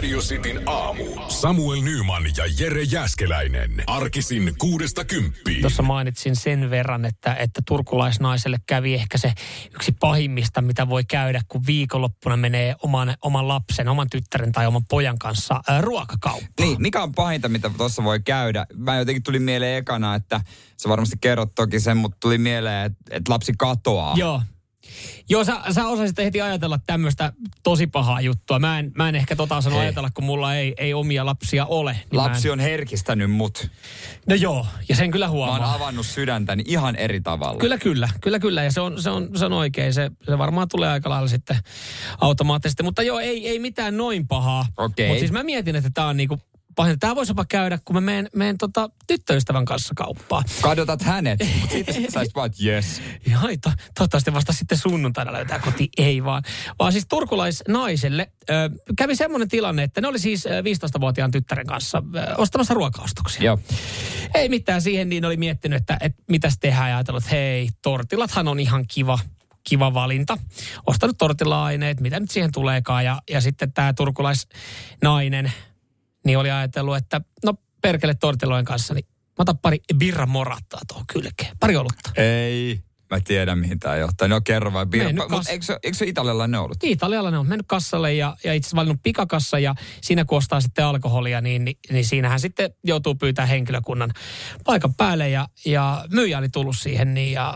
Radio Cityn aamu. Samuel Nyman ja Jere Jäskeläinen. Arkisin kuudesta kymppiin. Tuossa mainitsin sen verran, että, että turkulaisnaiselle kävi ehkä se yksi pahimmista, mitä voi käydä, kun viikonloppuna menee oman, oman lapsen, oman tyttären tai oman pojan kanssa ää, ruokakauppaan. Niin, mikä on pahinta, mitä tuossa voi käydä? Mä jotenkin tuli mieleen ekana, että sä varmasti kerrot toki sen, mutta tuli mieleen, että, että lapsi katoaa. Joo. Joo, sä, sä osasit heti ajatella tämmöistä tosi pahaa juttua. Mä en, mä en ehkä tota osannut Ei. ajatella, kun mulla ei, ei omia lapsia ole. Niin mä Lapsi en... on herkistänyt mut. No joo, ja sen kyllä Mä huomaa. oon avannut sydäntäni ihan eri tavalla. Kyllä, kyllä, kyllä, kyllä. Ja se on, se on, se on oikein. Se, se varmaan tulee aika lailla sitten automaattisesti. Mutta joo, ei, ei mitään noin pahaa. Okei. Mutta siis mä mietin, että tämä on niinku pahin. Tämä voisi jopa käydä, kun mä menen, menen tota tyttöystävän kanssa kauppaan. Kadotat hänet, mutta sitten saisit vaan, että yes. Ai, to, toivottavasti vasta sitten sunnuntaina löytää koti. Ei vaan. Vaan siis turkulaisnaiselle ö, kävi semmoinen tilanne, että ne oli siis ö, 15-vuotiaan tyttären kanssa ö, ostamassa ruokaostoksia. Joo. Ei mitään siihen, niin oli miettinyt, että, että mitäs tehdään ja ajatellut, että hei, tortilathan on ihan kiva, kiva valinta. Ostanut tortilla-aineet, mitä nyt siihen tuleekaan. Ja, ja sitten tämä turkulaisnainen, niin oli ajatellut, että no perkele tortillojen kanssa, niin mä otan pari birra morattaa tuohon kylkeen. Pari olutta. Ei. Mä tiedän, mihin tää johtaa. No kerro vaan. Mennyt Mutta kas- eikö, eikö se italialainen ollut? Italialla ne on mennyt kassalle ja, ja itse asiassa valinnut pikakassa ja siinä kun ostaa sitten alkoholia, niin, niin, niin siinähän sitten joutuu pyytämään henkilökunnan paikan päälle ja, ja myyjä oli tullut siihen niin ja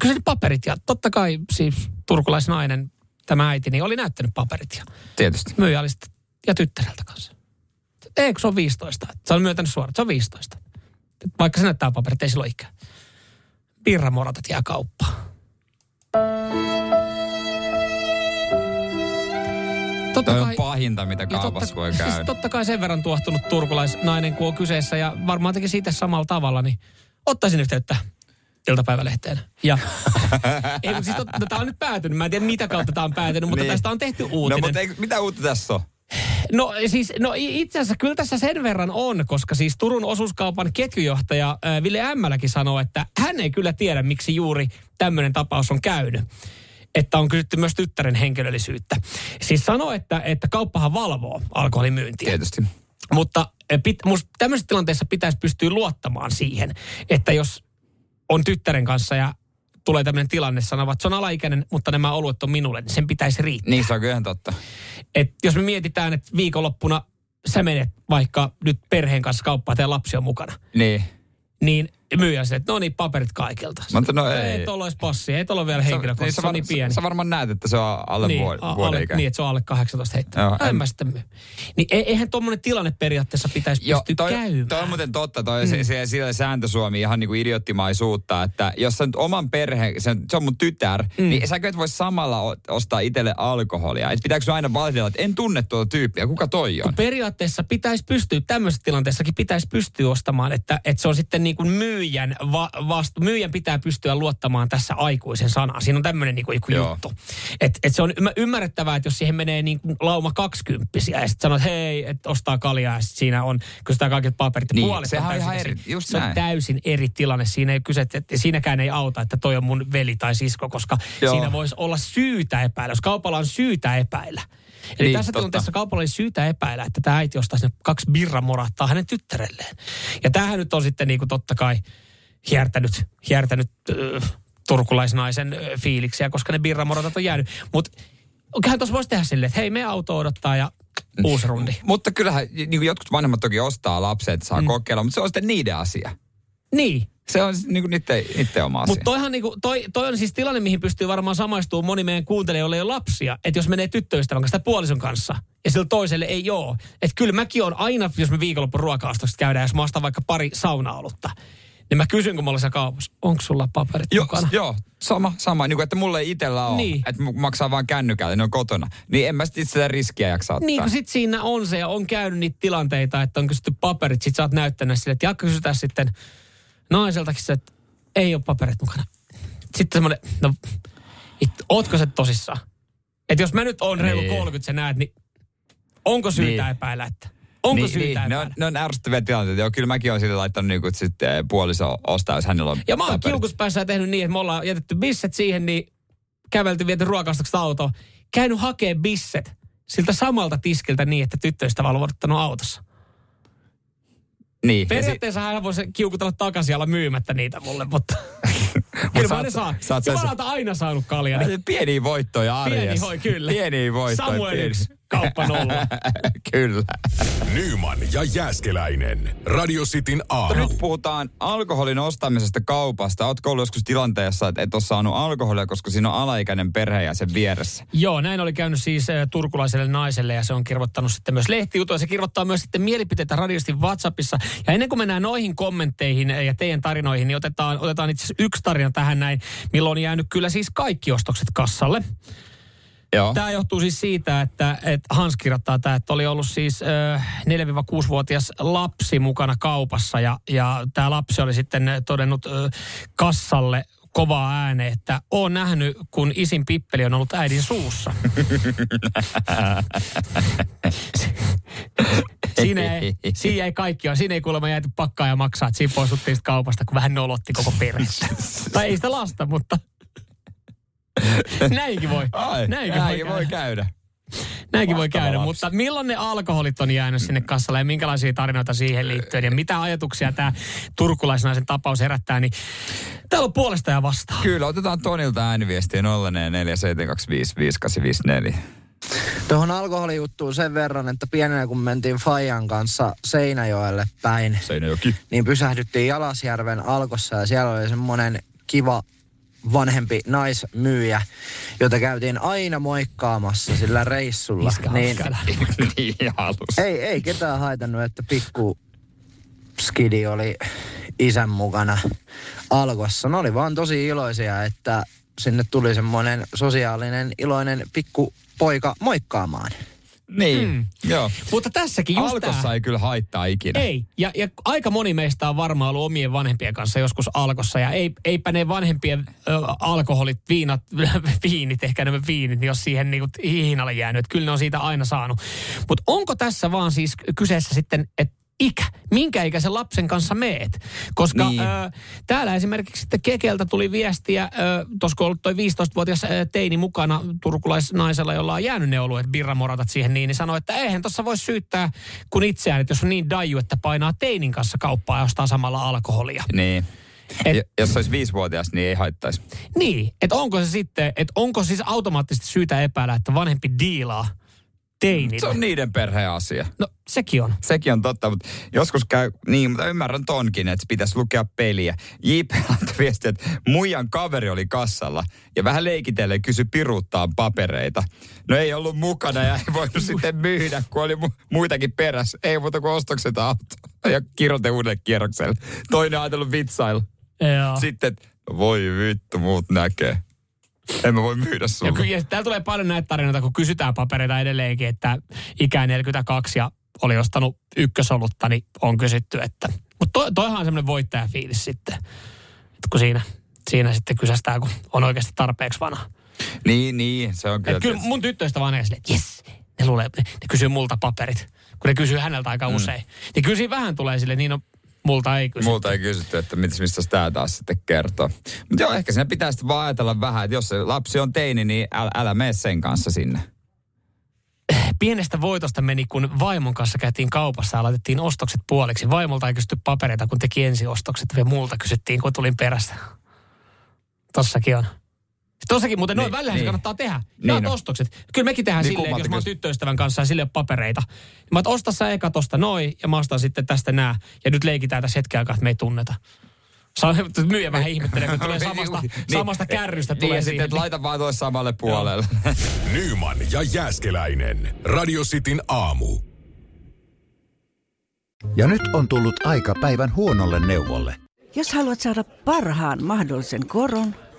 kyseli paperit ja totta kai siis turkulaisnainen, tämä äiti, niin oli näyttänyt paperit ja Tietysti. myyjä oli sitten, ja tyttäreltä kanssa. Eikö se on 15? Se on myöntänyt suoraan, se on 15. Vaikka se näyttää paperit, ei sillä ole ikää. Birramoratat jää kauppaan. Totta Toi on pahinta, mitä kaupassa voi Siis käydä. totta kai sen verran tuohtunut turkulaisnainen, kun on kyseessä ja varmaan teki siitä samalla tavalla, niin ottaisin yhteyttä iltapäivälehteen. Ja, ei, mutta siis totta, no, tämä on nyt päätynyt. Mä en tiedä, mitä kautta tämä on päätynyt, mutta Niin. tästä on tehty No uutinen. mutta eikö, mitä uutta tässä on? No siis, no itse asiassa kyllä tässä sen verran on, koska siis Turun osuuskaupan ketjujohtaja Ville Ämmäläkin sanoo, että hän ei kyllä tiedä, miksi juuri tämmöinen tapaus on käynyt. Että on kysytty myös tyttären henkilöllisyyttä. Siis sanoo, että, että kauppahan valvoo alkoholimyyntiä. Tietysti. Mutta pit, musta tämmöisessä tilanteessa pitäisi pystyä luottamaan siihen, että jos on tyttären kanssa ja tulee tämmöinen tilanne, sanovat, että se on alaikäinen, mutta nämä oluet on minulle, niin sen pitäisi riittää. Niin se on kyllä totta. Et jos me mietitään, että viikonloppuna sä menet vaikka nyt perheen kanssa kauppaan ja lapsi on mukana, Niin. niin myyjä sille, että no niin, paperit kaikilta. Mutta no ei. Ei tuolla olisi passia, ei tuolla ole vielä henkilökohtaisesti, se, sä, on niin pieni. Sä varmaan näet, että se on alle niin, vuoden alle, ikä. niin, että se on alle 18 heittää. Joo, en, en- mä sitten myy. Niin e- eihän tuommoinen tilanne periaatteessa pitäisi Joo, pystyä toi, käymään. toi on muuten totta, toi mm. se, se, sillä sääntö Suomi ihan niin kuin idioottimaisuutta, että jos sä nyt oman perheen, se, se on mun tytär, mm. niin säkö et voi samalla ostaa itselle alkoholia. Et pitääkö aina valitella, että en tunne tuota tyyppiä, kuka toi on? periaatteessa pitäisi pystyä, tämmöisessä tilanteessakin pitäisi pystyä ostamaan, että, että se on sitten niin kuin myyjän va, vastu. Myyjän pitää pystyä luottamaan tässä aikuisen sanaan. Siinä on tämmöinen niin kuin, joku Joo. juttu. Että et se on ymmär- ymmärrettävää, että jos siihen menee niin kuin lauma kaksikymppisiä ja sitten sanoo, että hei, että ostaa kaljaa ja siinä on, kun sitä kaikki paperit Niin, puolet on täysin ihan eri. just Se on täysin eri tilanne. Siinä ei kyse, että siinäkään ei auta, että toi on mun veli tai sisko, koska Joo. siinä voisi olla syytä epäillä. Jos kaupalla on syytä epäillä. Eli Niin, tässä totta. tilanteessa kaupalla oli syytä epäillä, että tämä äiti ostaa sinne kaksi birramorattaa hänen tyttärelleen. Ja tämähän nyt on sitten niin kuin totta kai hiertänyt, hiertänyt äh, turkulaisnaisen äh, fiiliksiä, koska ne birramoratat on jäänyt. Mutta kyllähän tuossa voisi tehdä silleen, että hei, me auto odottaa ja uusi rundi. Mutta kyllähän niin kuin jotkut vanhemmat toki ostaa lapset, saa mm. kokeilla, mutta se on sitten niiden asia. Niin, Se on niin kuin niiden, niiden oma asia. Mutta toihan niinku, toi, toi on siis tilanne, mihin pystyy varmaan samaistumaan moni meidän kuuntelijoille, ole lapsia. Että jos menee tyttöystävän kanssa tai puolison kanssa ja sillä toiselle ei ole. Että kyllä mäkin on aina, jos me viikonloppu ruokaostokset käydään, jos mä ostan vaikka pari saunaolutta. Niin mä kysyn, kun mä siellä kaupassa, onko sulla paperit Jo, mukana? joo, sama, sama. Niin kuin, että mulla ei itsellä ole. Niin. Että maksaa vaan kännykällä, ne on kotona. Niin en mä sit sitä riskiä jaksa ottaa. Niin kun sit siinä on se ja on käynyt niitä tilanteita, että on kysytty paperit, sit sä oot näyttänyt sille, että jakka kysytään sitten naiseltakin se, että ei ole paperit mukana. Sitten semmoinen, no, it, ootko se tosissaan? Että jos mä nyt oon reilu Niin. 30, sä näet, niin onko syytä Niin. epäillä, että onko niin, syytä niin, ne, on, ne on ärsyttäviä tilanteita. Joo, kyllä mäkin olen sille laittanut niin kuin, sitten eh, puoliso ostaa, jos hänellä on Ja mä oon kiukuspäässä tehnyt niin, että me ollaan jätetty bisset siihen, niin kävelty viety ruokaostokset autoon. Käynyt hakee bisset siltä samalta tiskiltä niin, että tyttöystävä on autossa. Niin, Periaatteessa hän voisi kiukutella takaisin olla myymättä niitä mulle, mutta sä oot- sä oot sen- Jumalalta aina saanut kalja. Niin Pieniä voittoja arjessa. pieni hoi, kyllä. Pieniä voittoja. Samuel pieni- yksi, kauppa nolla. kyllä. Nyman ja Jääskeläinen. Radio Cityn aamu. Nyt puhutaan alkoholin ostamisesta kaupasta. Ootko ollut joskus tilanteessa, että et ole saanut alkoholia, koska siinä on alaikäinen perheenjäsen vieressä? Joo, näin oli käynyt siis äh, turkulaiselle naiselle ja se on kirvoittanut sitten myös lehtijutua. Se kirvoittaa myös sitten mielipiteitä radiosti WhatsAppissa. Ja ennen kuin mennään noihin kommentteihin äh, ja teidän tarinoihin, niin otetaan, otetaan itse asiassa yksi tarina tähän näin, milloin on jäänyt kyllä siis kaikki ostokset kassalle. Joo. Tämä johtuu siis siitä, että, että Hans kirjoittaa tämä, että oli ollut siis äh, 4-6-vuotias lapsi mukana kaupassa ja, ja tämä lapsi oli sitten todennut äh, kassalle kovaa ääneen, että oon nähnyt, kun isin pippeli on ollut äidin suussa. siinä, ei, siinä ei kaikki ole. Siinä ei kuulemma jääty pakkaa ja maksaa, että siinä poistuttiin kaupasta, kun vähän nolotti koko perhettä. tai ei sitä lasta, mutta näinkin voi. Ai, näinkin, näinkin voi, voi käydä. käydä. Näinkin voi käydä, lapsi. mutta milloin ne alkoholit on jäänyt sinne kassalle ja minkälaisia tarinoita siihen liittyen ja mitä ajatuksia tämä turkulaisnaisen tapaus herättää, niin täällä on puolesta ja vastaan. Kyllä, otetaan Tonilta ääniviestiä 0447255854. Tuohon alkoholijuttuun sen verran, että pienenä kun mentiin Fajan kanssa Seinäjoelle päin, Seinäjoki. niin pysähdyttiin Jalasjärven alkossa ja siellä oli semmoinen kiva vanhempi naismyyjä, jota käytiin aina moikkaamassa sillä reissulla. Iskä Niin, niin ei, ei ketään haitannut, että pikku skidi oli isän mukana alkossa. Ne oli vaan tosi iloisia, että sinne tuli semmoinen sosiaalinen, iloinen pikku poika moikkaamaan. Niin, Mm. joo. Mutta tässäkin just Alkossa tää. ei kyllä haittaa ikinä. Ei, ja, ja aika moni meistä on varmaan ollut omien vanhempien kanssa joskus alkossa, ja ei, eipä ne vanhempien ö, alkoholit, viinat, viinit, ehkä nämä viinit, niin jos siihen niinku hiinalle jäänyt, että kyllä ne on siitä aina saanut. Mutta onko tässä vaan siis kyseessä sitten, että ikä, minkä ikäisen lapsen kanssa meet. Koska Niin. ö, täällä esimerkiksi sitten Kekeltä tuli viestiä, tuossa kun ollut toi 15-vuotias ö, teini mukana turkulaisnaisella, jolla on jäänyt ne oluet birramoratat siihen niin, niin sanoi, että eihän tuossa voi syyttää kun itseään, että jos on niin daju, että painaa teinin kanssa kauppaa ja ostaa samalla alkoholia. Niin. Et, jos olisi viisivuotias, niin ei haittaisi. Niin, että onko se sitten, että onko siis automaattisesti syytä epäillä, että vanhempi diilaa teinille? Se on niiden perheen asia. No sekin on. Sekin on totta, mutta joskus käy, niin, mutta ymmärrän tonkin, että pitäisi lukea peliä. JP laittoi viestiä, että muijan kaveri oli kassalla ja vähän leikitellen kysy piruuttaan papereita. No ei ollut mukana ja ei voinut sitten myydä, kun oli mu- muitakin perässä. Ei muuta kuin ostokset auto ja kirjoite uudelle kierrokselle. Toinen on ajatellut vitsailla. Joo. Sitten, voi vittu, muut näkee. En mä voi myydä Ja, sulle. ky- ja täällä tulee paljon näitä tarinoita, kun kysytään papereita edelleenkin, että ikä 42 ja oli ostanut ykkösolutta, niin on kysytty, että... Mutta toi, toihan on semmoinen voittajafiilis sitten, että kun siinä, siinä sitten kysästää, kun on oikeasti tarpeeksi vanha. Niin, niin, se on kyllä. Et kyllä mun tyttöistä vaan ei silleen, että jes, ne, luulee, ne, ne kysyy multa paperit, kun ne kysyy häneltä aika mm. usein. Niin kyllä siinä vähän tulee sille, niin on, multa ei kysy. Multa ei kysytty, että mitäs, mistä tämä taas sitten kertoo. Mutta joo, ehkä siinä pitää sitten vaan ajatella vähän, että jos se lapsi on teini, niin älä, älä mene sen kanssa sinne. pienestä voitosta meni, kun vaimon kanssa käytiin kaupassa ja laitettiin ostokset puoliksi. Vaimolta ei kysytty papereita, kun teki ensiostokset. Ja multa kysyttiin, kun tulin perässä. Tossakin on. Tossakin muuten, noin Niin, välillä niin. se kannattaa tehdä. Niin Jaat on. ostokset. Kyllä mekin tehdään Niin silleen, jos mä oon tyttöystävän kanssa ja sille papereita. Niin mä oon, että osta sä eka tosta noin ja mä ostan sitten tästä nää. Ja nyt leikitään tässä hetken aikaa, että me ei tunneta. Saa, myyjä vähän ihmettelee, kun tulee samasta, samasta kärrystä niin, tulee ja siihen. sitten, että laita vaan tois samalle puolelle. Nyman ja Jääskeläinen. Radio Cityn aamu. Ja nyt on tullut aika päivän huonolle neuvolle. Jos haluat saada parhaan mahdollisen koron,